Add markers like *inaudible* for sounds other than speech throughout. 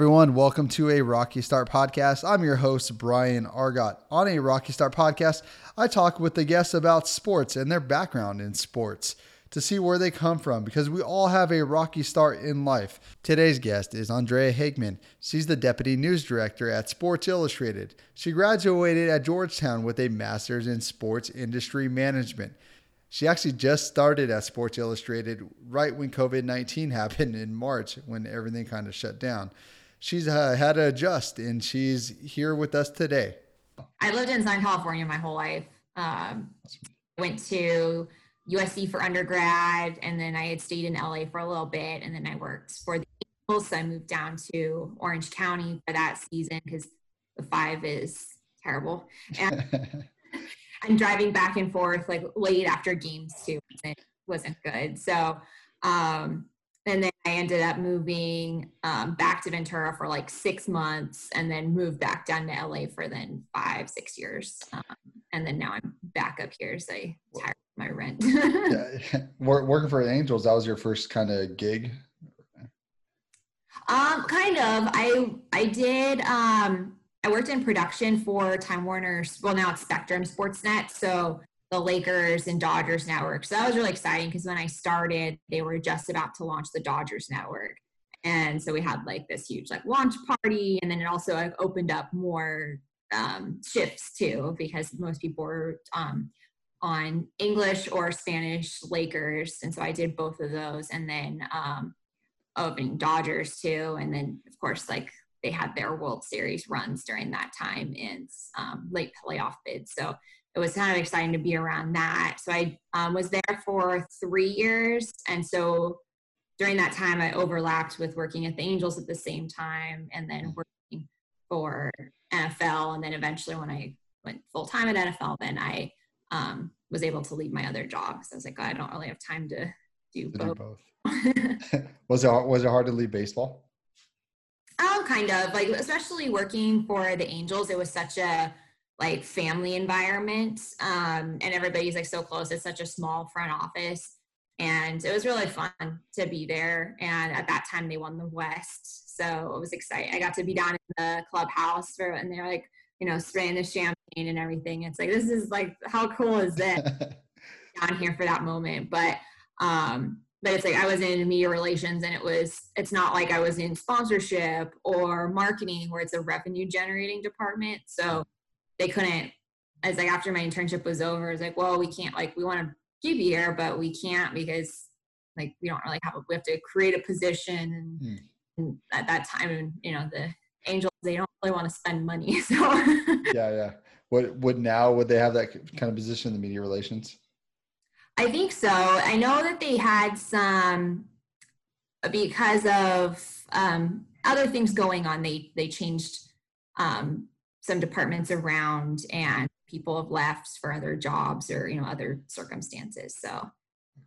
Everyone, welcome to a Rocky Start podcast. I'm your host, Brian Argot. On a Rocky Start podcast, I talk with the guests about sports and their background in sports to see where they come from because we all have a rocky start in life. Today's guest is Andrea Hagemann. She's the deputy news director at Sports Illustrated. She graduated at Georgetown with a master's in sports industry management. She actually just started at Sports Illustrated right when COVID 19 happened in March when everything kind of shut down she's uh, had to adjust and she's here with us today. I lived in Southern California my whole life. Um, went to USC for undergrad, and then I had stayed in LA for a little bit, and then I worked for the Angels. So I moved down to Orange County for that season because the five is terrible. And *laughs* I'm driving back and forth like late after games too. It wasn't good. So um, and then I ended up moving um, back to Ventura for like six months, and then moved back down to LA for then five, six years, um, and then now I'm back up here, so I tired my rent. yeah, *laughs* *laughs* working for Angels, that was your first kind of gig. Um, kind of. I I did. Um, I worked in production for Time Warner's. Well, now it's Spectrum Sportsnet. So the Lakers and Dodgers network. So that was really exciting because when I started, they were just about to launch the Dodgers network. And so we had like this huge like launch party, and then it also like, opened up more um, shifts too because most people were um, on English or Spanish Lakers, and so I did both of those, and then um, opening Dodgers too, and then of course like they had their World Series runs during that time in um, late playoff bids. So it was kind of exciting to be around that. So I um, was there for three years. And so during that time, I overlapped with working at the Angels at the same time and then working for NFL. And then eventually, when I went full time at NFL, then I um, was able to leave my other job. So I was like, I don't really have time to do to both. Do both. *laughs* *laughs* was it was it hard to leave baseball? Oh, kind of like especially working for the Angels. It was such a like family environment um, and everybody's like so close. It's such a small front office and it was really fun to be there and at that time they won the west so it was exciting. I got to be down in the clubhouse for, and they're like you know spraying the champagne and everything. It's like this is like how cool is *laughs* this? Down here for that moment but um but it's like I was in media relations and it was it's not like I was in sponsorship or marketing where it's a revenue generating department. So they couldn't as like after my internship was over, it's like, well, we can't like we want to keep you here, but we can't because like we don't really have a we have to create a position and, hmm. and at that time you know the angels they don't really want to spend money. *laughs* So Yeah, yeah. What would now would they have that kind of position in the media relations? I think so. I know that they had some because of um, other things going on. They they changed um, some departments around and people have left for other jobs or you know other circumstances. So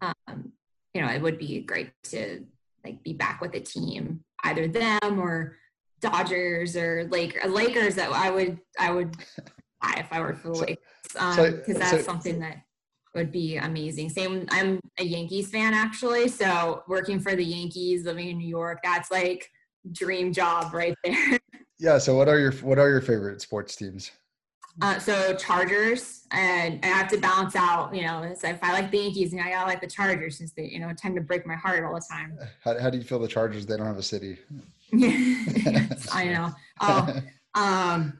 um, you know it would be great to like be back with a team either them or dodgers or Lake, lakers that i would i would buy if i were for the lakers. Because um, so, that's so, something that would be amazing. Same i'm a yankees fan actually. So working for the yankees living in new york that's like dream job right there Yeah. So what are your what are your favorite sports teams? Uh, so Chargers, and I have to balance out. You know, so if I like the Yankees, and I gotta like the Chargers since they, you know, tend to break my heart all the time. How, how do you feel the Chargers? They don't have a city. *laughs* yes, I know. *laughs* Oh, um,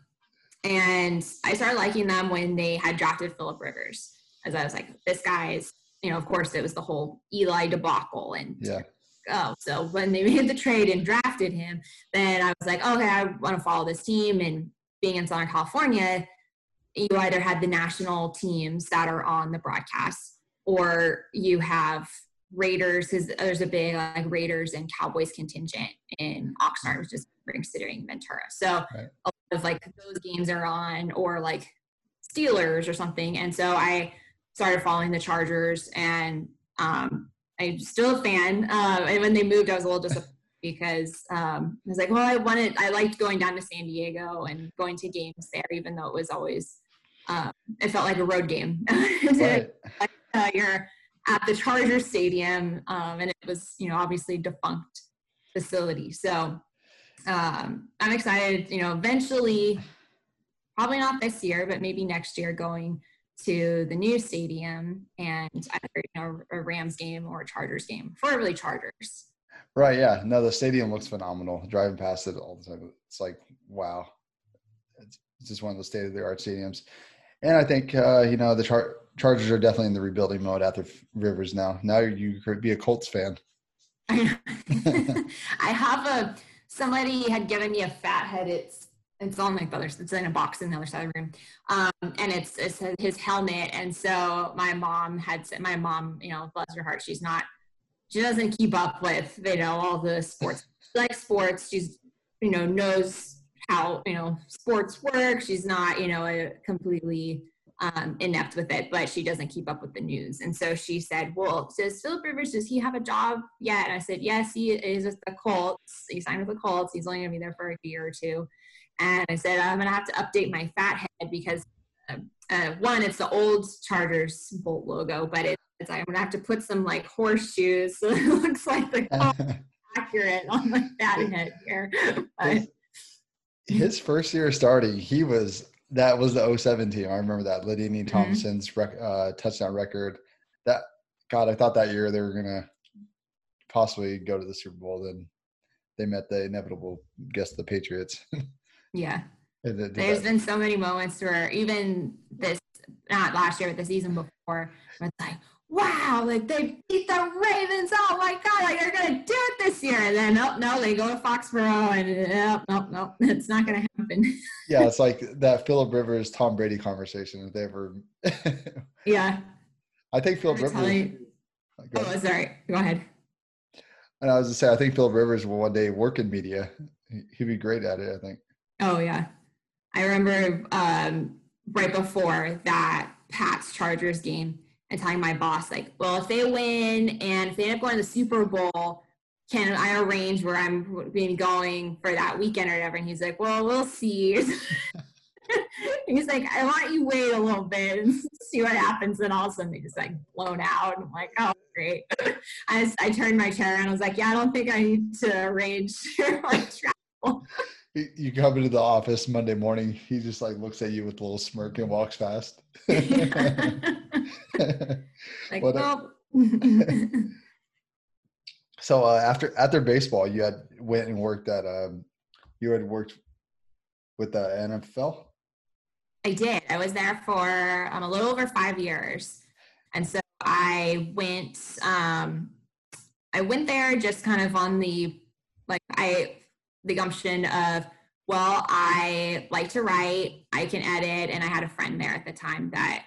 and I started liking them when they had drafted Philip Rivers, as I was like, this guy's. You know, of course, it was the whole Eli debacle, and yeah go. So when they *laughs* made the trade and drafted him, then I was like, okay, I want to follow this team. And being in Southern California, you either had the national teams that are on the broadcast or you have Raiders because there's a big like Raiders and Cowboys contingent in Oxnard, which is considering Ventura. So right. a lot of like those games are on or like Steelers or something. And so I started following the Chargers and um, I'm still a fan. Um, and when they moved, I was a little disappointed because um, I was like, well, I wanted, I liked going down to San Diego and going to games there, even though it was always, um, it felt like a road game. *laughs* right. uh, you're at the Charger Stadium, um, and it was, you know, obviously defunct facility. So um, I'm excited. You know, eventually, probably not this year, but maybe next year, going to the new stadium and either you know a Rams game or a Chargers game. Preferably Chargers. Right. Yeah. No, the stadium looks phenomenal. Driving past it all the time, it's like wow. It's, just one of those state of the art stadiums, and I think uh, you know the Char- Chargers are definitely in the rebuilding mode after Rivers now. Now you could be a Colts fan. *laughs* I have a somebody had given me a fathead. It's it's on my brother's. It's in a box in the other side of the room, um, and it's, it's his helmet. And so my mom had said, my mom, you know, bless her heart, she's not, she doesn't keep up with you know all the sports. She likes sports. She's you know knows how you know sports work. She's not you know a completely um, inept with it, but she doesn't keep up with the news. And so she said, Well, does Philip Rivers, does he have a job yet? And I said, Yes, he is with the Colts. He signed with the Colts. He's only going to be there for a year or two. And I said, I'm going to have to update my fat head because uh, uh, one, it's the old Chargers Bolt logo, but it, it's I'm going to have to put some like horseshoes *laughs* so it looks like the *laughs* accurate on my fat head here. *laughs* But, his first year starting, he was that was the 07 team. I remember that LaDainian mm-hmm. Tomlinson's rec, uh, touchdown record. That God, I thought that year they were gonna possibly go to the Super Bowl. Then they met the inevitable, guess the Patriots. Yeah, There's that. been so many moments where even this, not last year, but the season before, where it's like, wow, like they beat the Ravens. Oh my God, like they're gonna do it this year. And then oh no, they go to Foxborough and no, no, no, it's not gonna happen. *laughs* yeah, it's like that Philip Rivers Tom Brady conversation if they ever *laughs* Yeah. I think Philip Rivers you... Oh, sorry. Go ahead. And I was to say, I think Philip Rivers will one day work in media. He'd be great at it, I think. Oh yeah. I remember um, right before that Pats Chargers game and telling my boss, like, well, if they win and if they end up going to the Super Bowl, can I arrange where I'm being going for that weekend or whatever? And he's like, well, we'll see. *laughs* he's like, I want you wait a little bit and see what happens. And all of a sudden just like blown out. I'm like, oh, great. *laughs* I, I turned my chair and I was like, yeah, I don't think I need to arrange *laughs* like travel. You come into the office Monday morning, he just like looks at you with a little smirk and walks fast. *laughs* like, well. *laughs* so uh, after after baseball, you had went and worked at um, you had worked with the NFL. I did. I was there for um, a little over five years, and so I went. Um, I went there just kind of on the like I the gumption of well, I like to write, I can edit, and I had a friend there at the time that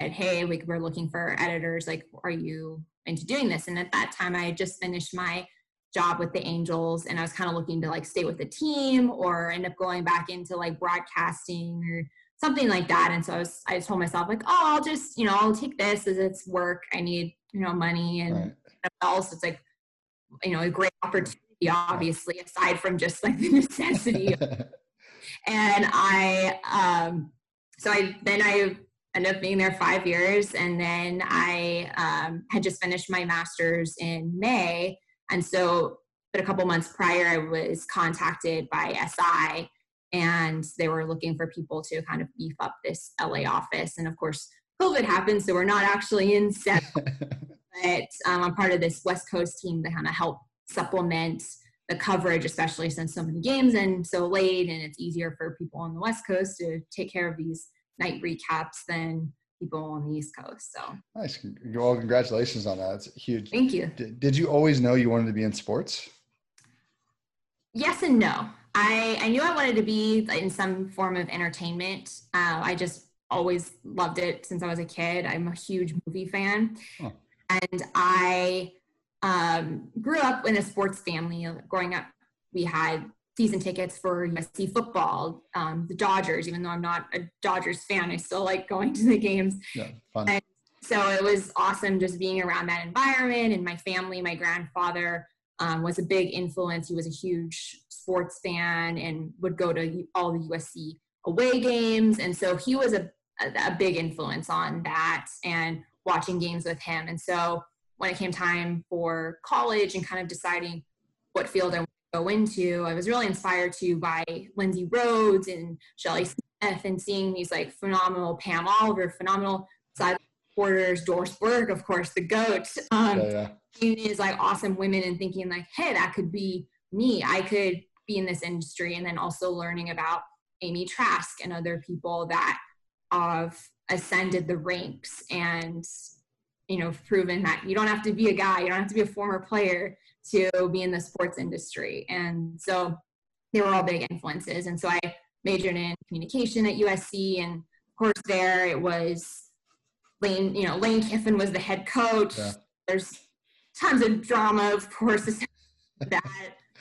said, hey, we, we're looking for editors. Like, are you into doing this? And at that time, I had just finished my job with the Angels, and I was kind of looking to like stay with the team or end up going back into like broadcasting or something like that. And so I was, I told myself like, oh, I'll just, you know, I'll take this as it's work. I need, you know, money and right. else. It's like, you know, a great opportunity, obviously, aside from just like the *laughs* necessity. *laughs* and I, um, so I then I ended up being there five years. And then I um, had just finished my master's in May. And so, but a couple months prior, I was contacted by SI and they were looking for people to kind of beef up this LA office. And of course, COVID happened, so we're not actually in set. *laughs* but um, I'm part of this West Coast team to kind of help supplement the coverage, especially since so many games and so late, and it's easier for people on the West Coast to take care of these night recaps than people on the East Coast. So nice. Well, congratulations on that. It's huge. Thank you. Did, did you always know you wanted to be in sports? Yes and no. I, I knew I wanted to be in some form of entertainment. Uh, I just always loved it since I was a kid. I'm a huge movie fan. Huh. And I um, grew up in a sports family. Growing up, we had season tickets for USC football, um, the Dodgers, even though I'm not a Dodgers fan, I still like going to the games. Yeah, fun. And so it was awesome just being around that environment and my family, my grandfather um, was a big influence. He was a huge sports fan and would go to all the USC away games. And so he was a, a, a big influence on that and watching games with him. And so when it came time for college and kind of deciding what field I would go into. I was really inspired to by Lindsay Rhodes and Shelly Smith and seeing these like phenomenal Pam Oliver, phenomenal side reporters, Doris Burke, of course, the GOAT. Um, yeah, yeah. These like awesome women and thinking like, hey, that could be me. I could be in this industry. And then also learning about Amy Trask and other people that have ascended the ranks and you know proven that you don't have to be a guy you don't have to be a former player to be in the sports industry and so they were all big influences and so i majored in communication at usc and of course there it was lane you know lane kiffin was the head coach yeah. there's tons of drama of course *laughs* that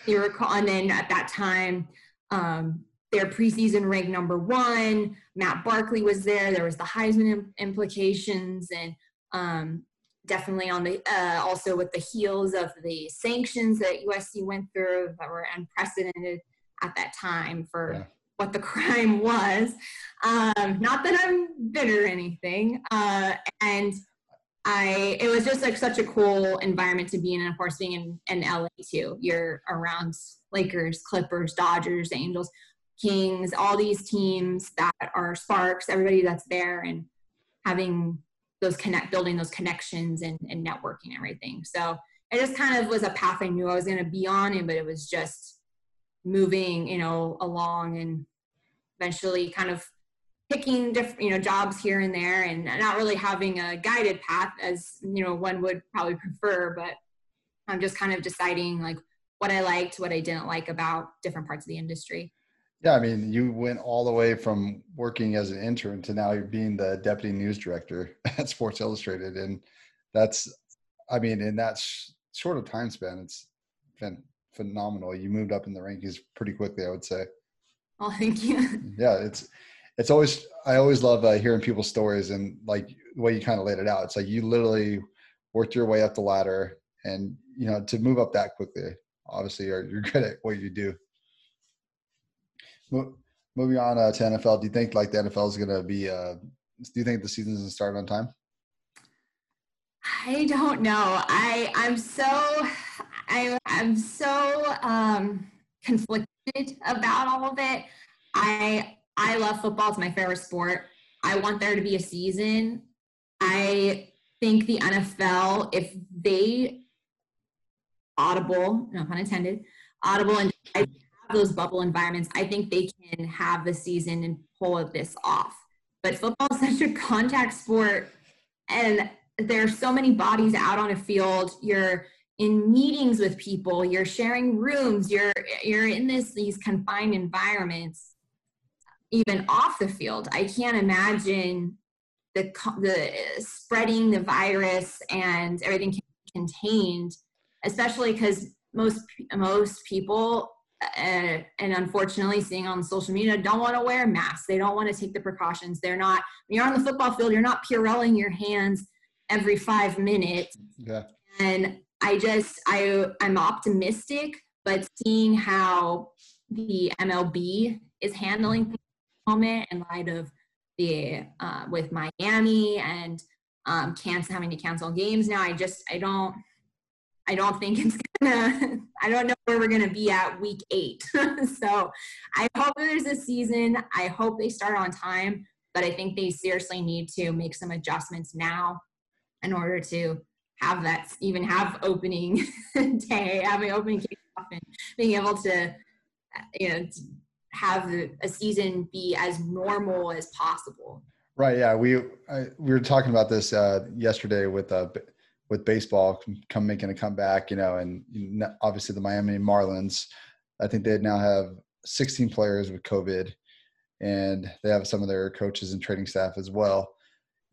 they were and then at that time um, their preseason ranked number one. Matt Barkley was there. There was the Heisman implications, and um, definitely on the uh, also with the heels of the sanctions that USC went through that were unprecedented at that time for yeah. what the *laughs* crime was. Um, not that I'm bitter or anything, uh, and I it was just like such a cool environment to be in, and of course being in, in LA too. You're around Lakers, Clippers, Dodgers, Angels Kings, all these teams that are Sparks, everybody that's there, and having those connect, building those connections and, and networking and everything. So it just kind of was a path I knew I was going to be on, and but it was just moving, you know, along and eventually kind of picking different, you know, jobs here and there, and not really having a guided path as you know one would probably prefer, but I'm just kind of deciding like what I liked, what I didn't like about different parts of the industry. Yeah, I mean, you went all the way from working as an intern to now you're being the deputy news director *laughs* at Sports Illustrated, and that's, I mean, in that sh- short of time span, it's been phenomenal. You moved up in the rankings pretty quickly, I would say. Oh, thank you. *laughs* Yeah, it's it's always I always love uh, hearing people's stories and like the way you kind of laid it out. It's like you literally worked your way up the ladder, and you know to move up that quickly. Obviously, you're, you're good at what you do moving on uh, to NFL, do you think like the NFL is going to be? Uh, do you think the season's going to start on time? I don't know. I I'm so I I'm so um, conflicted about all of it. I I love football. It's my favorite sport. I want there to be a season. I think the NFL, if they audible, no pun intended, audible and those bubble environments, I think they can have the season and pull this off. But football is *laughs* such a contact sport, and there are so many bodies out on a field. You're in meetings with people. You're sharing rooms. You're you're in this these confined environments, even off the field. I can't imagine the the uh, spreading the virus and everything contained, especially because most most people and, and unfortunately seeing on social media don't want to wear masks they don't want to take the precautions. They're not when you're on the football field you're not purelling your hands every five minutes. Yeah. and i just i i'm optimistic but seeing how the mlb is handling the moment in light of the uh, with miami and um, cancel having to cancel games now i just i don't I don't think it's gonna, I don't know where we're gonna be at week eight. *laughs* so I hope there's a season. I hope they start on time, but I think they seriously need to make some adjustments now in order to have that, even have opening *laughs* day, having opening kickoff and being able to, you know, have a season be as normal as possible. Right. Yeah. We, I, we were talking about this uh, yesterday with uh, with baseball come making a comeback, you know, and obviously the Miami Marlins, I think they now have 16 players with COVID, and they have some of their coaches and training staff as well.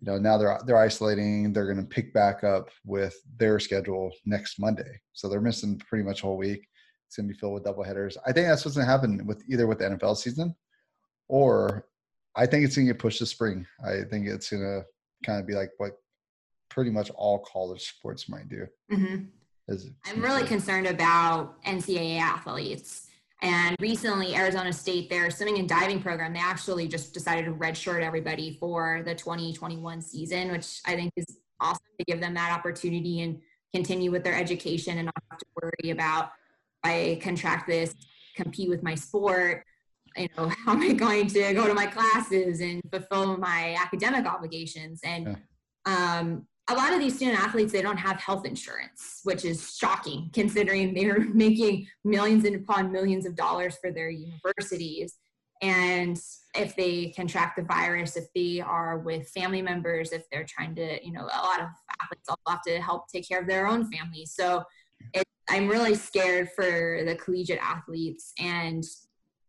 You know, now they're they're isolating. They're going to pick back up with their schedule next Monday, so they're missing pretty much a whole week. It's going to be filled with double headers. I think that's what's going to happen with either with the NFL season, or I think it's going to get pushed to spring. I think it's going to kind of be like what pretty much all college sports might do. Mm-hmm. I'm really concerned about NCAA athletes. And recently, Arizona State, their swimming and diving program, they actually just decided to redshirt everybody for the 2021 season, which I think is awesome to give them that opportunity and continue with their education and not have to worry about I contract this, compete with my sport, you know, *laughs* how am I going to go to my classes and fulfill my academic obligations? And yeah. um, a lot of these student athletes, they don't have health insurance, which is shocking considering *laughs* they're making millions and upon millions of dollars for their universities. And if they contract the virus, if they are with family members, if they're trying to, you know, a lot of athletes also have to help take care of their own families. So it, I'm really scared for the collegiate athletes and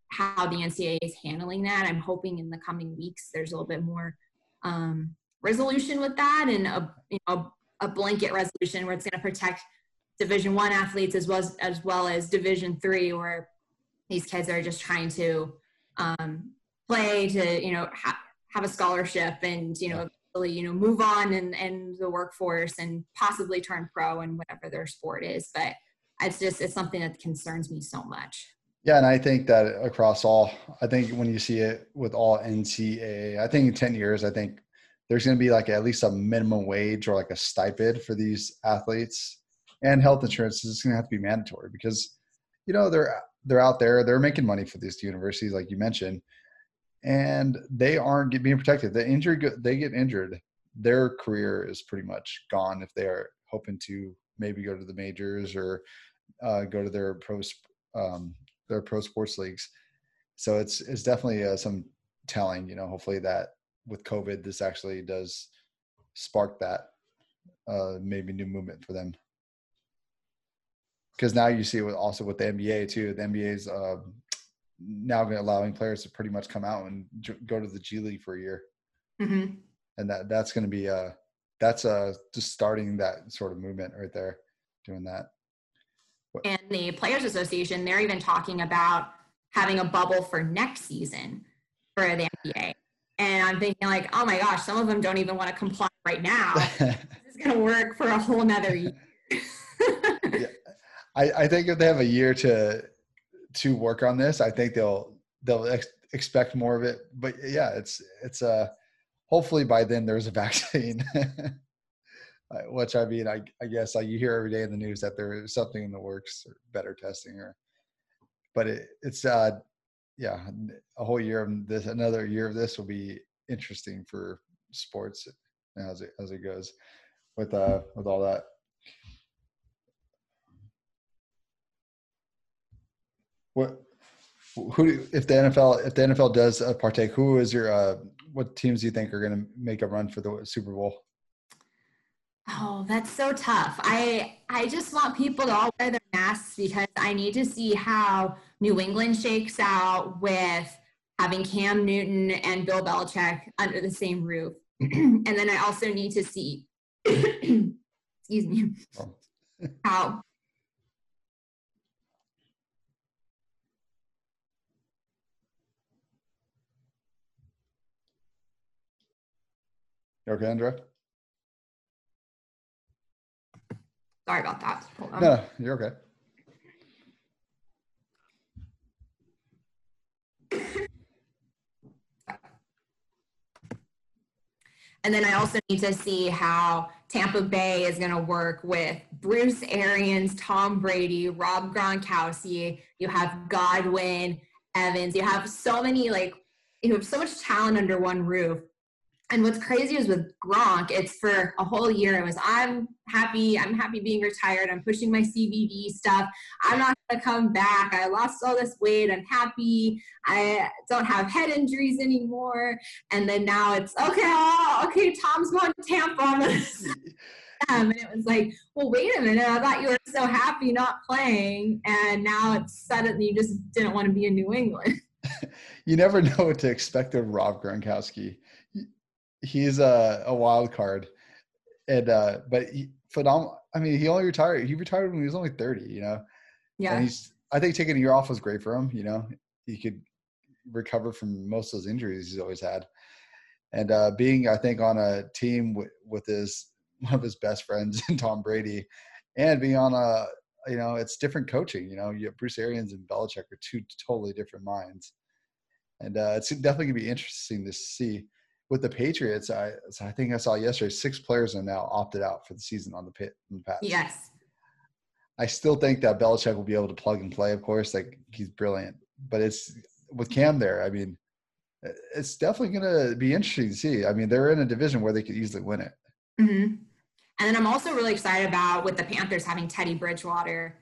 how the NCAA is handling that. I'm hoping in the coming weeks there's a little bit more um, resolution with that and a you know a blanket resolution where it's going to protect Division One athletes as well as as well as Division Three, where these kids are just trying to um, play to you know ha- have a scholarship and you know really you know move on and and the workforce and possibly turn pro in whatever their sport is. But it's just it's something that concerns me so much. Yeah, and I think that across all, I think when you see it with all NCAA, I think in 10 years, I think there's going to be like at least a minimum wage or like a stipend for these athletes and health insurance is going to have to be mandatory because, you know, they're, they're out there, they're making money for these universities, like you mentioned, and they aren't being protected. The injury, they get injured. Their career is pretty much gone if they are hoping to maybe go to the majors or uh, go to their pro um, their pro sports leagues. So it's it's definitely uh, some telling. You know, hopefully that with COVID, this actually does spark that uh, maybe new movement for them. Because now you see with also with the NBA too, the NBA is uh, now allowing players to pretty much come out and j- go to the G League for a year, mm-hmm. and that that's going to be uh that's uh just starting that sort of movement right there, doing that and the Players Association, they're even talking about having a bubble for next season for the NBA. And I'm thinking like, oh my gosh, some of them don't even want to comply right now. *laughs* this is going to work for a whole nother year. *laughs* yeah. I, I think if they have a year to to work on this, I think they'll they'll ex- expect more of it. But yeah, it's it's uh hopefully by then there's a *laughs* vaccine. which I mean, I, I guess like you hear every day in the news that there is something in the works or better testing or, but it, it's, uh, yeah, a whole year of this, another year of this will be interesting for sports as it, as it goes with, uh, with all that. What, who, if the NFL, if the NFL does uh, partake, who is your, uh, what teams do you think are going to make a run for the Super Bowl? Oh, that's so tough. I I just want people to all wear their masks because I need to see how New England shakes out with having Cam Newton and Bill Belichick under the same roof. *clears throat* and then I also need to see *clears throat* excuse me oh. how *laughs* okay, Andrea? Sorry about that. No, you're okay. And then I also need to see how Tampa Bay is going to work with Bruce Arians, Tom Brady, Rob Gronkowski. You have Godwin, Evans. You have so many, like, you have so much talent under one roof. And what's crazy is with Gronk, it's for a whole year. It was, I'm happy. I'm happy being retired. I'm pushing my CBD stuff. I'm not going to come back. I lost all this weight. I'm happy. I don't have head injuries anymore. And then now it's, okay, oh, okay, Tom's going to Tampa. *laughs* *laughs* and it was like, well, wait a minute. I thought you were so happy not playing. And now it's suddenly you just didn't want to be in New England. *laughs* you never know what to expect of Rob Gronkowski he's a, a wild card, and uh, but he, phenomenal. I mean, he only retired. He retired when he was only thirty. You know. Yeah. And he's. I think taking a year off was great for him. You know, he could recover from most of those injuries he's always had, and uh, being I think on a team with, with his *laughs* one of his best friends in Tom Brady, and being on a you know it's different coaching. You know, you have Bruce Arians and Belichick are two totally different minds, and uh, it's definitely gonna be interesting to see with the Patriots, I I think I saw yesterday six players are now opted out for the season on the pit in the past. Yes. I still think that Belichick will be able to plug and play. Of course, like he's brilliant, but it's with Cam there. I mean, it's definitely going to be interesting to see. I mean, they're in a division where they could easily win it. Mm-hmm. And then I'm also really excited about with the Panthers having Teddy Bridgewater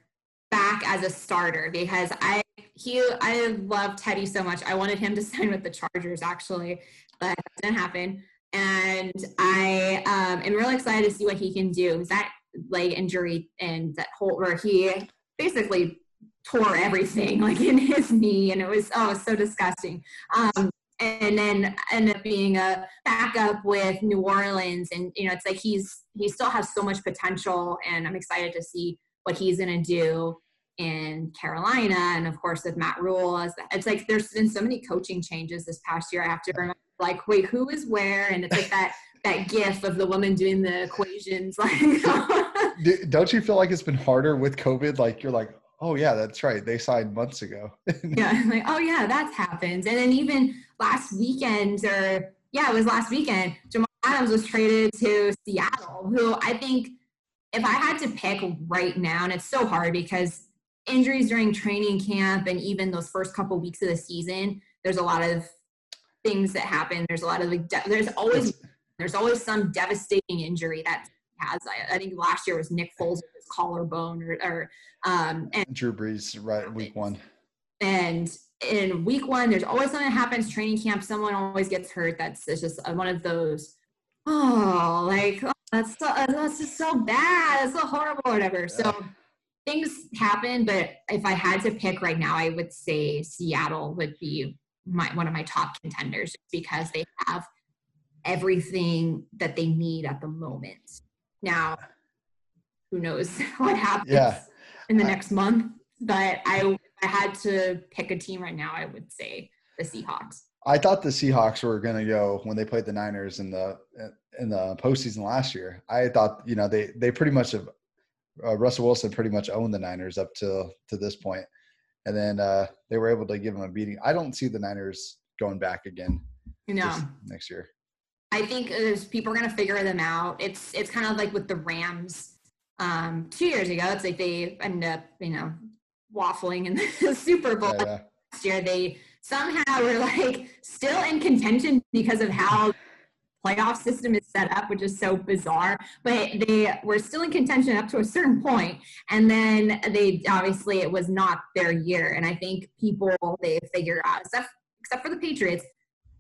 back as a starter because I he I love Teddy so much. I wanted him to *laughs* sign with the Chargers actually, but that didn't happen. And I um, am really excited to see what he can do. That leg injury and that whole where he basically tore everything *laughs* like in his knee and it was oh it was so disgusting um, and then end up being a backup with New Orleans. And you know, it's like he's he still has so much potential, and I'm excited to see what he's going to do in Carolina, and of course with Matt Rhule. It's like there's been so many coaching changes this past year. I have to remember, like, wait, who is where? And it's like that that gif of the woman doing the equations. *laughs* Like, don't you feel like it's been harder with COVID? Like you're like, oh yeah, that's right. They signed months ago. *laughs* yeah, like oh yeah, that's happened. And then even last weekend, or yeah, it was last weekend. Jamal Adams was traded to Seattle, who I think if I had to pick right now, and it's so hard because injuries during training camp and even those first couple weeks of the season, there's a lot of things that happen. There's a lot of like, de- there's always there's always some devastating injury that has. I, I, think last year was Nick Foles with his collarbone or, or um, and Drew Brees right week one. And in week one, there's always something that happens. Training camp, someone always gets hurt. That's it's just one of those. Oh, like oh, that's so, that's just so bad. It's so horrible, or whatever. So things happen, but if I had to pick right now, I would say Seattle would be my one of my top contenders because they have everything that they need at the moment. Now, who knows *laughs* what happens yeah. in the next month? But I, I had to pick a team right now. I would say the Seahawks. I thought the Seahawks were going to go when they played the Niners in the in the postseason last year. I thought you know they they pretty much have uh, Russell Wilson pretty much owned the Niners up to to this point, and then uh, they were able to give them a beating. I don't see the Niners going back again. No, next year. I think there's people are going to figure them out. It's it's kind of like with the Rams um, two years ago. It's like they end up you know waffling in *laughs* the Super Bowl yeah, yeah. last year. They somehow were like still in contention because of how playoff system is set up, which is so bizarre. But they were still in contention up to a certain point, and then they obviously it was not their year. And I think people they figure out, except except for the Patriots,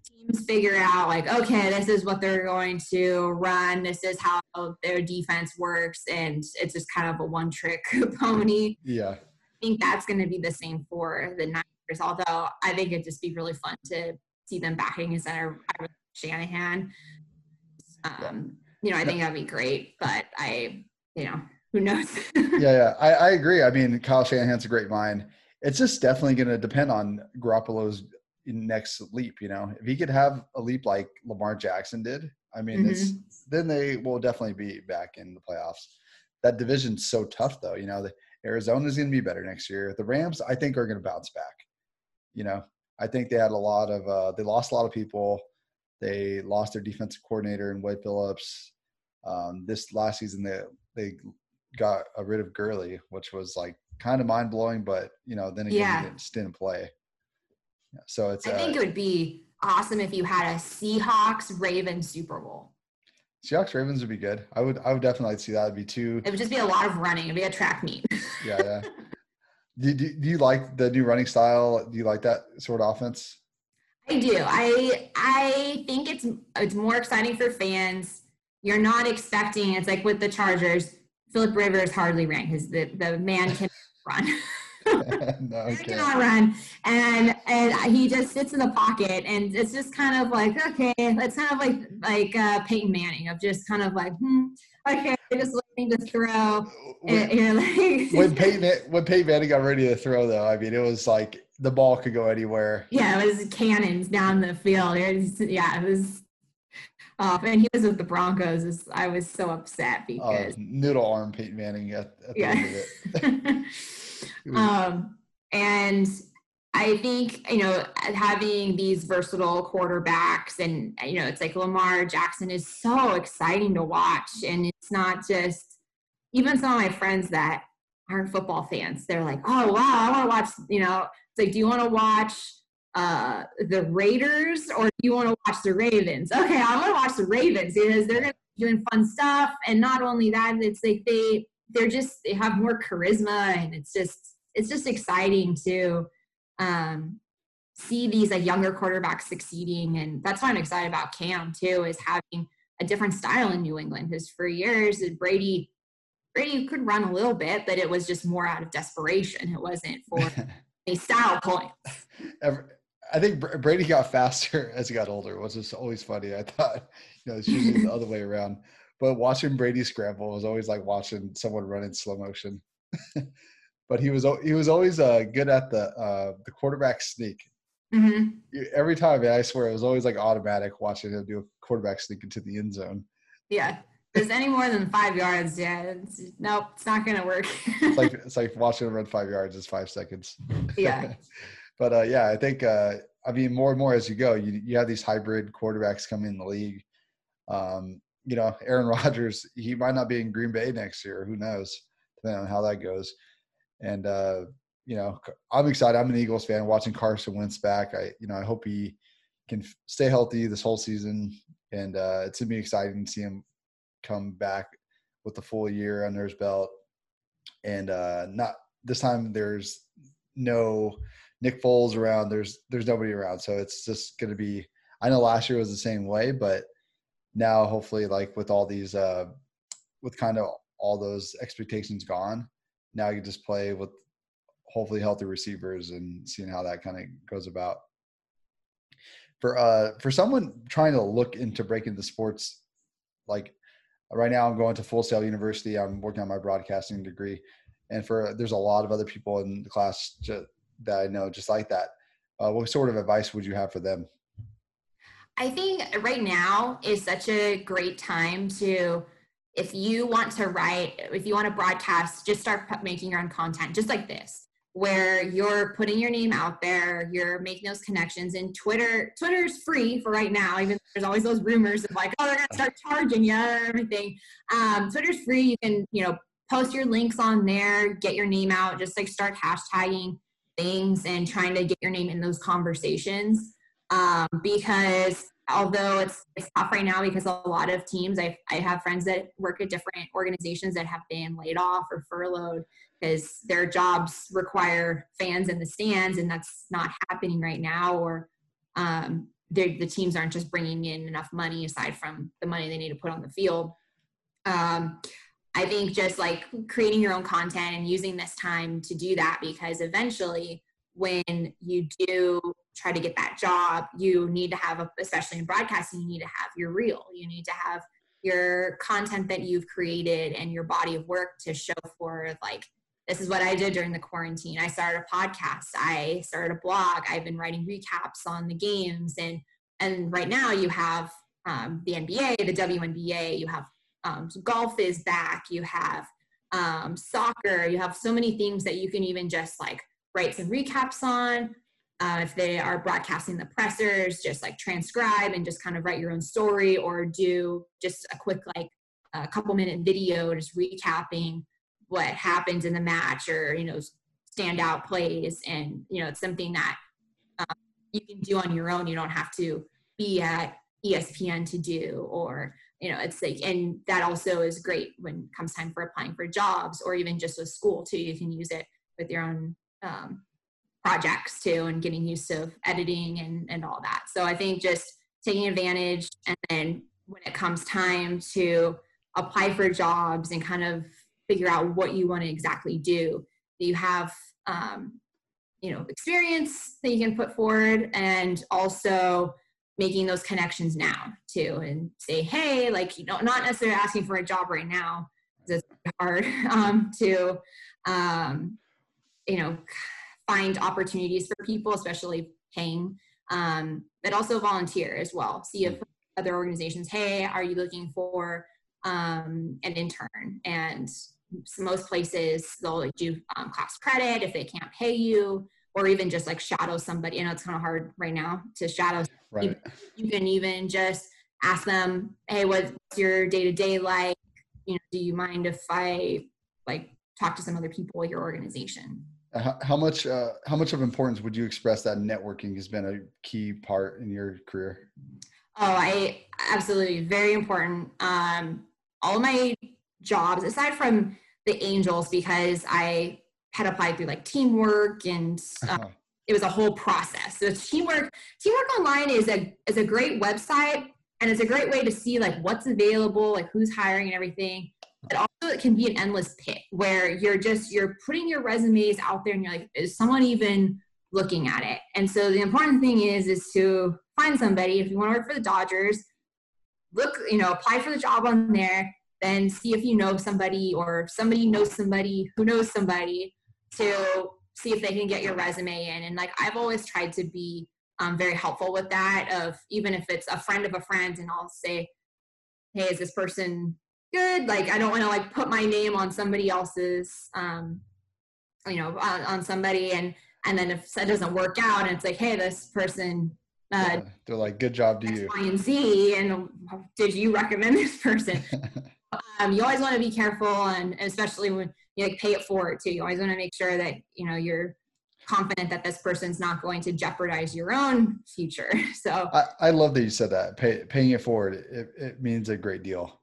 teams figure out like, okay, this is what they're going to run. This is how their defense works, and it's just kind of a one trick *laughs* pony. Yeah, I think that's going to be the same for the Niners. Although I think it'd just be really fun to see them backing a center Shanahan. Um, you know, I think that'd be great, but I, you know, who knows? *laughs* yeah, yeah, I, I agree. I mean, Kyle Shanahan's a great mind. It's just definitely going to depend on Garoppolo's next leap. You know, if he could have a leap like Lamar Jackson did, I mean, mm-hmm. it's then they will definitely be back in the playoffs. That division's so tough, though. You know, the Arizona's going to be better next year. The Rams, I think, are going to bounce back. You know, I think they had a lot of uh, they lost a lot of people. They lost their defensive coordinator in Wade Phillips. Um, this last season, they they got rid of Gurley, which was like kind of mind blowing, but you know, then again, yeah. he didn't, didn't play. So it's. I think uh, it would be awesome if you had a Seahawks Ravens Super Bowl. Seahawks Ravens would be good. I would I would definitely see that. It'd be two. It would just be a lot of running. It'd be a track meet. *laughs* yeah, yeah. Do, do, do you like the new running style? Do you like that sort of offense? I do. I I think it's it's more exciting for fans. You're not expecting. It's like with the Chargers. Philip Rivers hardly ran because the the man *laughs* can run. no, okay. *laughs* cannot run, and and he just sits in the pocket, and it's just kind of like okay, it's kind of like like uh, Peyton Manning of just kind of like hmm, okay, just looking to throw. When, *laughs* and, like, when Peyton when Peyton Manning got ready to throw, though, I mean, it was like the ball could go anywhere. Yeah, it was cannons down the field. It was, yeah, it was off. And he was with the Broncos. I was so upset oh, because uh, noodle arm Peyton Manning at, at the yeah. end of it. *laughs* *laughs* um, and I think, you know, having these versatile quarterbacks and, you know, it's like Lamar Jackson is so exciting to watch. And it's not just, even some of my friends that aren't football fans. They're like, oh wow, I want to watch. You know, it's like, do you want to watch uh, the Raiders or do you want to watch the Ravens? Okay, I want to watch the Ravens because they're gonna be doing fun stuff, and not only that, it's like they they're just they have more charisma, and it's just it's just exciting to um, see these like younger quarterbacks succeeding, and that's why I'm excited about Cam too, is having a different style in New England. Because for years, Brady Brady could run a little bit, but it was just more out of desperation. It wasn't for *laughs* style points. *laughs* I think Brady got faster *laughs* as he got older, which is always funny. I thought, you know, it's usually the other way around. But watching Brady scramble was always like watching someone run in slow motion. *laughs* but he was he was always uh, good at the uh, the quarterback sneak. Mm-hmm. Every time, I swear, it was always like automatic watching him do a quarterback sneak into the end zone. Yeah, because any more than five yards, yeah, it's, nope, it's not gonna work. it's like *laughs* it's like watching him run five yards is five seconds. Yeah. *laughs* but uh, yeah, I think uh, I mean more and more as you go, you you have these hybrid quarterbacks coming in the league. Um, you know, Aaron *laughs* Rodgers, he might not be in Green Bay next year. Who knows? Depending on how that goes. And uh, you know, I'm excited. I'm an Eagles fan. Watching Carson Wentz back, I you know I hope he can stay healthy this whole season, and uh, it's gonna be exciting to see him come back with the full year under his belt. And uh, not this time. There's no Nick Foles around. There's there's nobody around, so it's just gonna be. I know last year was the same way, but now hopefully, like with all these, uh, with kind of all those expectations gone, now you just play with hopefully healthy receivers and seeing how that kind of goes about. For uh for someone trying to look into breaking the sports, like right now I'm going to Full Sail University. I'm working on my broadcasting degree, and for there's a lot of other people in the class that I know just like that. Uh, what sort of advice would you have for them? I think right now is such a great time to if you want to write, if you want to broadcast, just start making your own content, just like this, where you're putting your name out there, you're making those connections. And Twitter, Twitter's free for right now. Even there's always those rumors of like, oh, they're gonna start charging you everything. Um, Twitter's free. You can, you know, post your links on there, get your name out, just like start hashtagging things and trying to get your name in those conversations. Um, because although it's, it's tough right now because a lot of teams I, I have friends that work at different organizations that have been laid off or furloughed because their jobs require fans in the stands and that's not happening right now or um, the teams aren't just bringing in enough money aside from the money they need to put on the field um, i think just like creating your own content and using this time to do that because eventually when you do try to get that job, you need to have, a, especially in broadcasting, you need to have your reel. You need to have your content that you've created and your body of work to show for like, this is what I did during the quarantine. I started a podcast. I started a blog. I've been writing recaps on the games. And, and right now you have um, the NBA, the WNBA, you have um, golf is back. You have um, soccer. You have so many things that you can even just like write some recaps on. Uh, if they are broadcasting the pressers, just like transcribe and just kind of write your own story or do just a quick, like a couple minute video just recapping what happens in the match or, you know, standout plays. And, you know, it's something that um, you can do on your own. You don't have to be at ESPN to do, or, you know, it's like, and that also is great when it comes time for applying for jobs or even just with school too. You can use it with your own um, projects too and getting used to editing and, and all that. So I think just taking advantage and then when it comes time to apply for jobs and kind of figure out what you want to exactly do, you have um, you know experience that you can put forward and also making those connections now too and say hey like you know not necessarily asking for a job right now it's hard *laughs* um, to um, you know find opportunities for people especially paying um, but also volunteer as well. See if other organizations hey are you looking for um, an intern? And most places they'll like do um, class credit if they can't pay you or even just like shadow somebody you know it's kind of hard right now to shadow right. you can even just ask them hey what's your day-to-day like you know do you mind if i like talk to some other people at your organization. How, how much uh, how much of importance would you express that networking has been a key part in your career? Oh, I absolutely very important. Um, all my jobs, aside from the Angels, because I had applied through like teamwork and uh, uh-huh. it was a whole process. So teamwork, teamwork online is a is a great website and it's a great way to see like what's available, like who's hiring and everything. But also it can be an endless pit where you're just you're putting your resumes out there and you're like is someone even looking at it? And so the important thing is is to find somebody. If you want to work for the dodgers look you know apply for the job on there then see if you know somebody or somebody knows somebody who knows somebody to see if they can get your resume in and like i've always tried to be um, very helpful with that of even if it's a friend of a friend and i'll say hey is this person good. Like I don't want to like put my name on somebody else's, um, you know, on, on somebody and and then if that doesn't work out and it's like, hey, this person. Uh, yeah, they're like, good job to X, you. Y, and Z, and did you recommend this person? *laughs* um, you always want to be careful, and, and especially when you like pay it forward too. You always want to make sure that you know you're confident that this person's not going to jeopardize your own future. *laughs* So I, I love that you said that. Pay, paying it forward, it, it means a great deal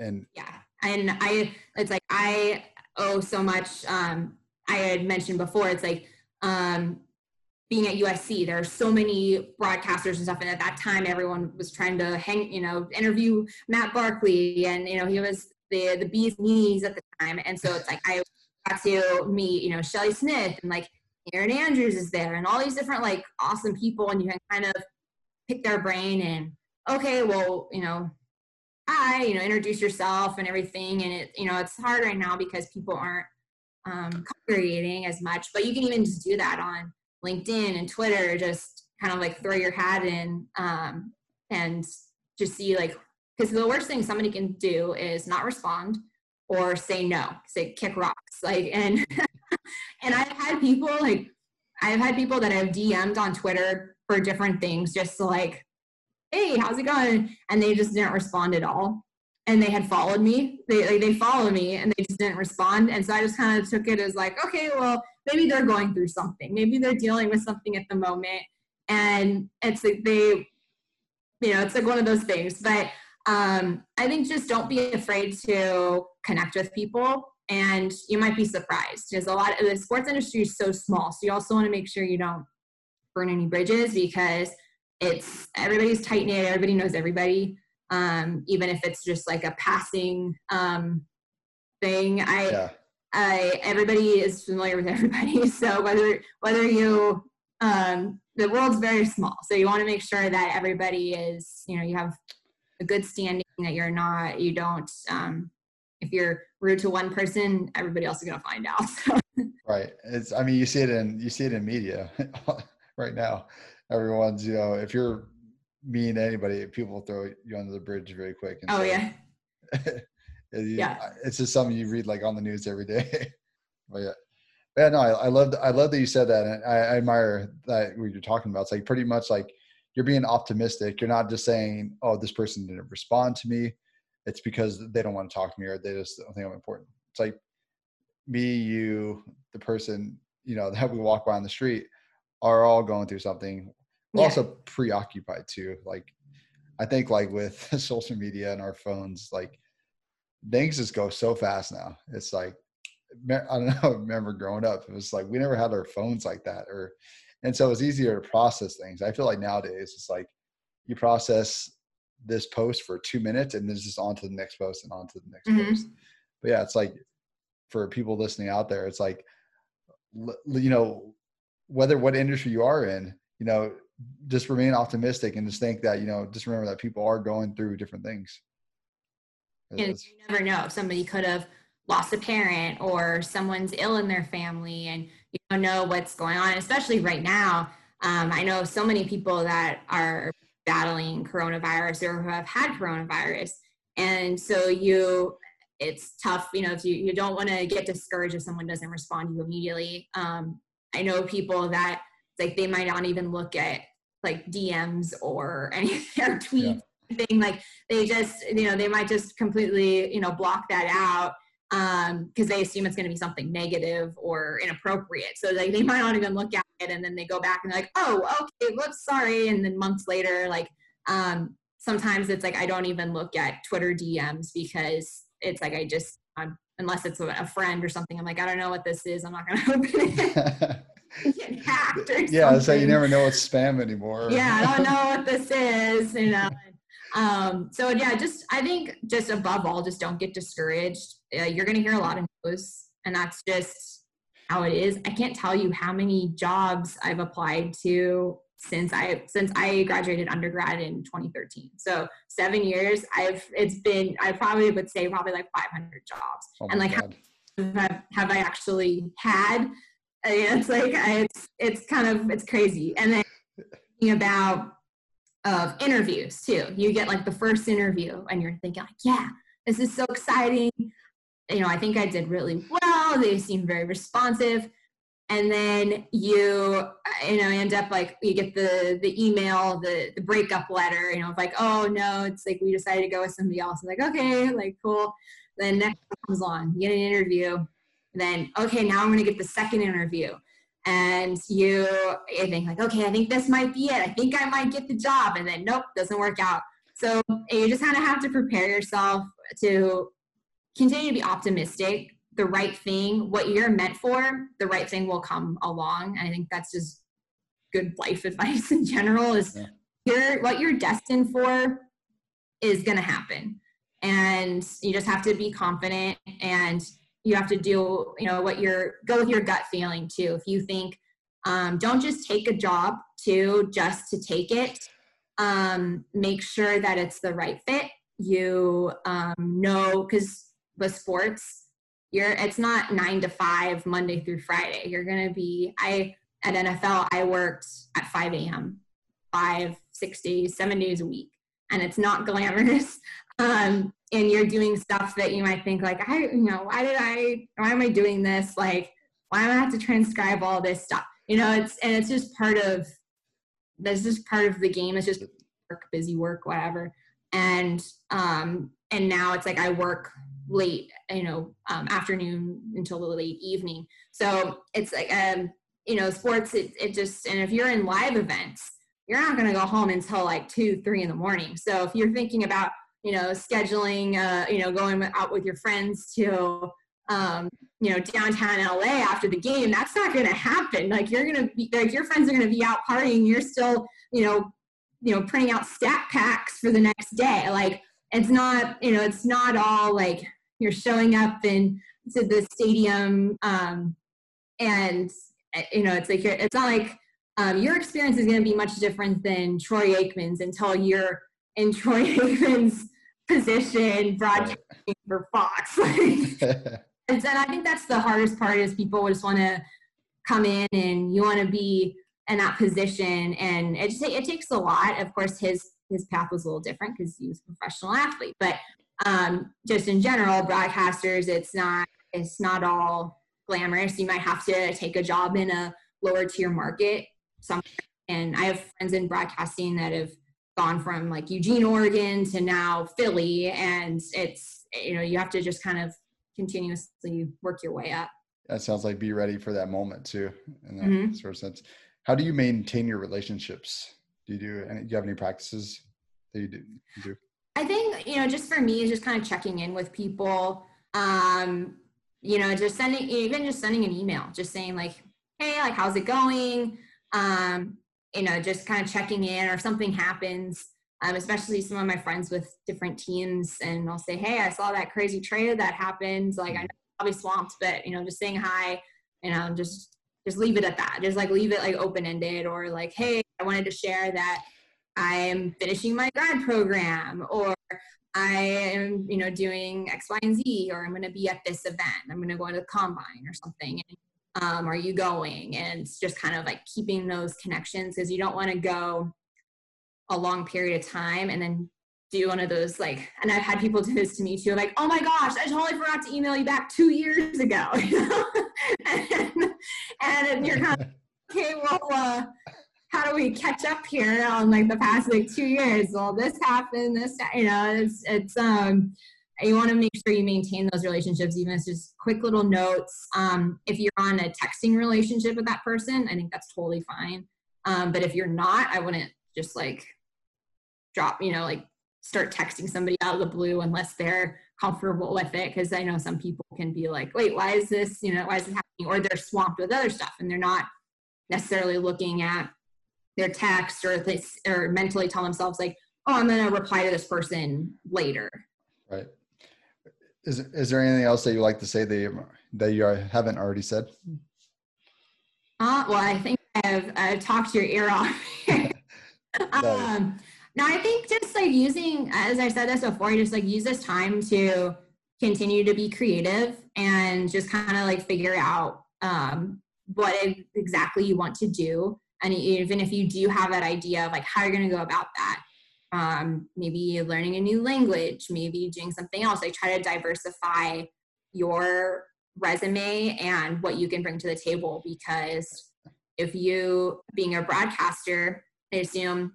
and yeah and i it's like i owe so much um i had mentioned before it's like um being at usc there are so many broadcasters and stuff and at that time everyone was trying to hang you know interview matt barkley and you know he was the the bee's knees at the time and so it's like i got to meet you know shelley smith and like Erin andrews is there and all these different like awesome people and you can kind of pick their brain and okay well you know hi, you know, introduce yourself and everything. And it, you know, it's hard right now because people aren't um, congregating as much, but you can even just do that on LinkedIn and Twitter, just kind of like throw your hat in um, and just see like, because the worst thing somebody can do is not respond or say no, say kick rocks. Like, and, *laughs* and I've had people like, I've had people that I've DM'd on Twitter for different things just to like hey, how's it going? And they just didn't respond at all. And they had followed me. They like, they follow me and they just didn't respond. And so I just kind of took it as like, okay, well, maybe they're going through something. Maybe they're dealing with something at the moment. And it's like they, you know, it's like one of those things. But um, I think just don't be afraid to connect with people and you might be surprised because a lot of the sports industry is so small. So you also want to make sure you don't burn any bridges because it's everybody's tight knit everybody knows everybody um, even if it's just like a passing um, thing. I yeah. I, everybody is familiar with everybody. *laughs* So whether whether you um, the world's very small. So you want to make sure that everybody is you know you have a good standing that you're not you don't um, if you're rude to one person everybody else is going to find out. *laughs* So. right. It's i mean you see it in you see it in media *laughs* right now. Everyone's you know if you're mean to anybody, people throw you under the bridge very quick. And oh so, yeah. *laughs* you, yeah. It's just something you read like on the news every day. *laughs* but yeah. Yeah, no, I, I love I love that you said that, and I, I admire that what you're talking about. It's like pretty much like you're being optimistic. You're not just saying, "Oh, this person didn't respond to me." It's because they don't want to talk to me or they just don't think I'm important. It's like me, you, the person you know *laughs* that we walk by on the street are all going through something yeah. also preoccupied too. Like I think like with *laughs* social media and our phones, like things just go so fast now. It's like I don't *laughs* know. I remember growing up, it was like we never had our phones like that, or and so it's easier to process things. I feel like nowadays it's like you process this post for two minutes and then it's just on to the next post and on to the next mm-hmm. post. But yeah, it's like for people listening out there, it's like you know whether what industry you are in, you know, just remain optimistic and just think that you know just remember that people are going through different things. And you never know somebody could have lost a parent or someone's ill in their family and you don't know what's going on especially right now. Um, i know so many people that are battling coronavirus or who have had coronavirus. And so you it's tough you know if you, you don't want to get discouraged if someone doesn't respond to you immediately. Um, i know people that like they might not even look at like DMs or *laughs* any of their tweets. Yeah. Thing like they just you know they might just completely you know block that out um because they assume it's going to be something negative or inappropriate so like they might not even look at it and then they go back and they're like oh okay whoops sorry and then months later like um sometimes it's like i don't even look at twitter dms because it's like i just I'm, unless it's a friend or something i'm like i don't know what this is i'm not going *laughs* to open it *laughs* *laughs* hacked or yeah so you never know it's spam anymore. Yeah i don't know what this *laughs* is you know um so yeah just i think just above all just don't get discouraged. Uh, you're going to hear a lot of no's and that's just how it is. I can't tell you how many jobs i've applied to since i since i graduated undergrad in 2013 so seven years i've it's been i probably would say probably like 500 jobs. Oh and like have, have i actually had I mean, it's like I, it's it's kind of it's crazy and then thinking about of interviews too. You get like the first interview and you're thinking like, yeah, this is so exciting. You know, I think I did really well. They seem very responsive. And then you, uh, you know, end up like you get the the email, the the breakup letter, you know, like, oh no, it's like we decided to go with somebody else. I'm like, okay, like cool. Then next comes on, you get an interview. Then okay, now I'm gonna get the second interview. And you I think like okay i think this might be it. I think i might get the job. And then nope doesn't work out. So you just kind of have to prepare yourself to continue to be optimistic the right thing what you're meant for the right thing will come along. And i think that's just good life *laughs* advice in general is yeah. you're what you're destined for is going to happen. And you just have to be confident and you have to do you know what your go with your gut feeling too. If you think um, don't just take a job to just to take it um, make sure that it's the right fit. You um, know because with sports you're it's not nine to five monday through friday. You're gonna be i at nfl i worked at 5 a.m five six days seven days a week and it's not glamorous *laughs* um, and you're doing stuff that you might think like i you know why did i why am i doing this? Like why do i have to transcribe all this stuff? You know it's and it's just part of that's just part of the game. It's just work busy work whatever. And um and now it's like i work late you know um, afternoon until the late evening. So it's like um you know sports it, it just and if you're in live events you're not going to go home until like two three in the morning. So if you're thinking about you know, scheduling, uh, you know, going out with your friends to, um, you know, downtown LA after the game, that's not going to happen. Like you're going to be, like your friends are going to be out partying. You're still, you know, you know, printing out stat packs for the next day. Like it's not, you know, it's not all like you're showing up in to the stadium, um, and eh, you know, it's like it's not like um, your experience is going to be much different than Troy Aikman's until you're in *laughs* Troy Aikman's position broadcasting for Fox. *laughs* *laughs* and I think that's the hardest part is people just want to come in and you want to be in that position and it just, it takes a lot. Of course, his his path was a little different because he was a professional athlete, but um, just in general, broadcasters, it's not it's not all glamorous. You might have to take a job in a lower tier market. Some, and I have friends in broadcasting that have gone from like Eugene, Oregon to now Philly. And it's, you know, you have to just kind of continuously work your way up. That sounds like be ready for that moment too, in that mm-hmm. sort of sense. How do you maintain your relationships? Do you do any, do you have any practices that you do? You do? I think, you know, just for me, is just kind of checking in with people. Um, you know, just sending, even just sending an email, just saying like, hey, like, how's it going? Um, you know, just kind of checking in or something happens, um, especially some of my friends with different teams. And I'll say, hey, I saw that crazy trade that happened. Like, I know I'll be swamped, but, you know, just saying hi, you know, just just leave it at that. Just like leave it like open ended or like, hey, I wanted to share that I'm finishing my grad program or I am, you know, doing X, Y, and Z, or I'm going to be at this event. I'm going to go to the combine or something. And um, are you going? And just kind of like keeping those connections because you don't want to go a long period of time and then do one of those like and i've had people do this to me too like oh my gosh i totally forgot to email you back two years ago *laughs* and, and you're kind of *laughs* okay well uh, how do we catch up here on like the past like two years? Well this happened this you know it's it's um you want to make sure you maintain those relationships, even if it's just quick little notes. Um, if you're on a texting relationship with that person, I think that's totally fine. Um, but if you're not, I wouldn't just like drop, you know, like start texting somebody out of the blue unless they're comfortable with it. Cause I know some people can be like, wait, why is this, you know, why is this happening? Or they're swamped with other stuff and they're not necessarily looking at their text or this or mentally tell themselves like, oh, I'm going to reply to this person later. Right. Is, is there anything else that you like to say that you, that you haven't already said? Uh, well, I think I've, I've talked your ear off. *laughs* um, no, I think just like using, as I said this before, just like use this time to continue to be creative and just kind of like figure out um, what exactly you want to do. And even if you do have that idea of like how you're going to go about that, um, maybe learning a new language, maybe doing something else, like try to diversify your resume and what you can bring to the table because if you being a broadcaster i assume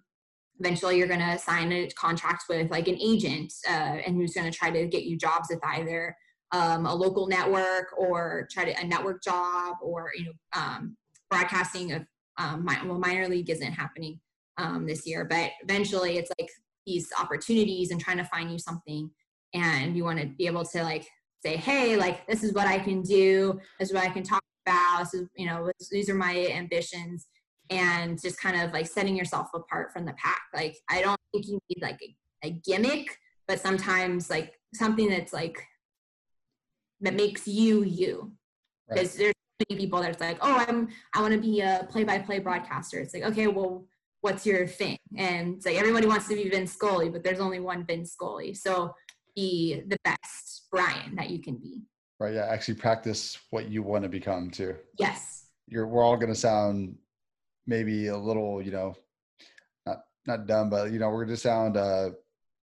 eventually you're going to sign a contract with like an agent uh, and who's going to try to get you jobs with either um, a local network or try to a network job or you know um, broadcasting of um, well minor league isn't happening um, this year but eventually it's like these opportunities and trying to find you something and you want to be able to like say hey like this is what i can do this is what i can talk about this is you know these are my ambitions and just kind of like setting yourself apart from the pack. Like, I don't think you need like a, a gimmick, but sometimes like something that's like, that makes you you. Because right. there's many people that's like, oh, I'm, I want to be a play by play broadcaster. It's like, okay, well, what's your thing? And it's like everybody wants to be Vin Scully, but there's only one Vin Scully. So be the best Brian that you can be. Right. Yeah. Actually practice what you want to become too. Yes. You're, we're all going to sound maybe a little, you know, not not dumb, but you know, we're going to sound uh,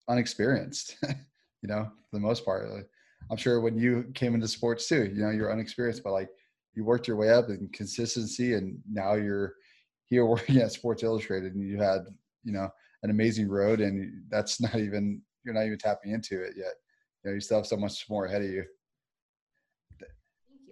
unexperienced. *laughs* you know, for the most part. I'm sure when you came into sports too, you know, you're unexperienced, but like you worked your way up in consistency, and now you're here working *laughs* at Sports Illustrated, and you had, you know, an amazing road, and that's *laughs* not even you're not even tapping into it yet. You know, you still have so much more ahead of you.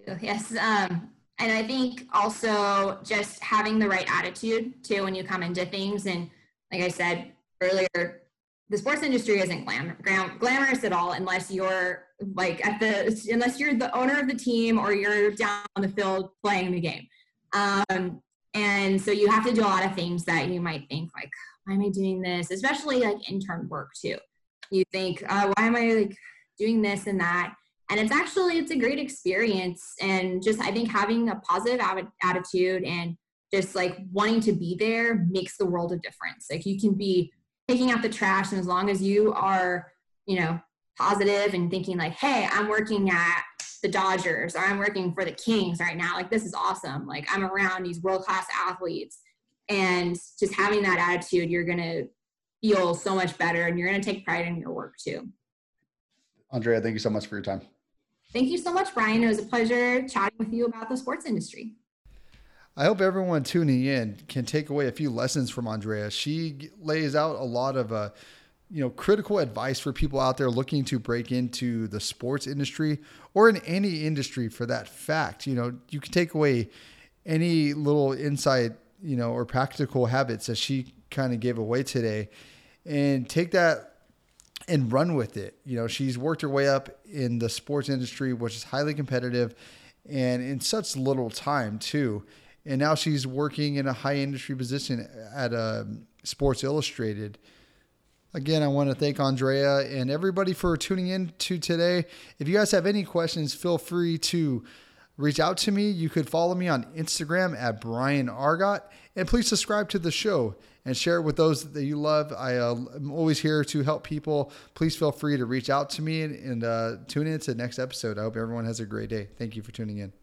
Thank you. Yes. Um, and I think also just having the right attitude too when you come into things. And like I said earlier, the sports industry isn't glam, glam, glamorous at all unless you're like at the unless you're the owner of the team or you're down on the field playing the game. Um, and so you have to do a lot of things that you might think like, why am I doing this? Especially like intern work too. You think, uh, why am I like doing this and that? and it's actually it's a great experience and just i think having a positive attitude and just like wanting to be there makes the world of difference like you can be picking out the trash and as long as you are you know positive and thinking like hey i'm working at the dodgers or i'm working for the kings right now like this is awesome like i'm around these world class athletes and just having that attitude you're going to feel so much better and you're going to take pride in your work too andrea thank you so much for your time Thank you so much, Brian. It was a pleasure chatting with you about the sports industry. I hope everyone tuning in can take away a few lessons from Andrea. She lays out a lot of uh, you know critical advice for people out there looking to break into the sports industry or in any industry for that fact. You know, you can take away any little insight, you know, or practical habits that she kind of gave away today and take that and run with it. You know, she's worked her way up in the sports industry, which is highly competitive and in such little time, too. And now she's working in a high industry position at a Sports Illustrated. Again, I want to thank Andrea and everybody for tuning in to today. If you guys have any questions, feel free to reach out to me. You could follow me on Instagram at Brian Argot and please subscribe to the show and share it with those that you love. I, uh, am always here to help people. Please feel free to reach out to me and, and uh, tune in to the next episode. I hope everyone has a great day. Thank you for tuning in.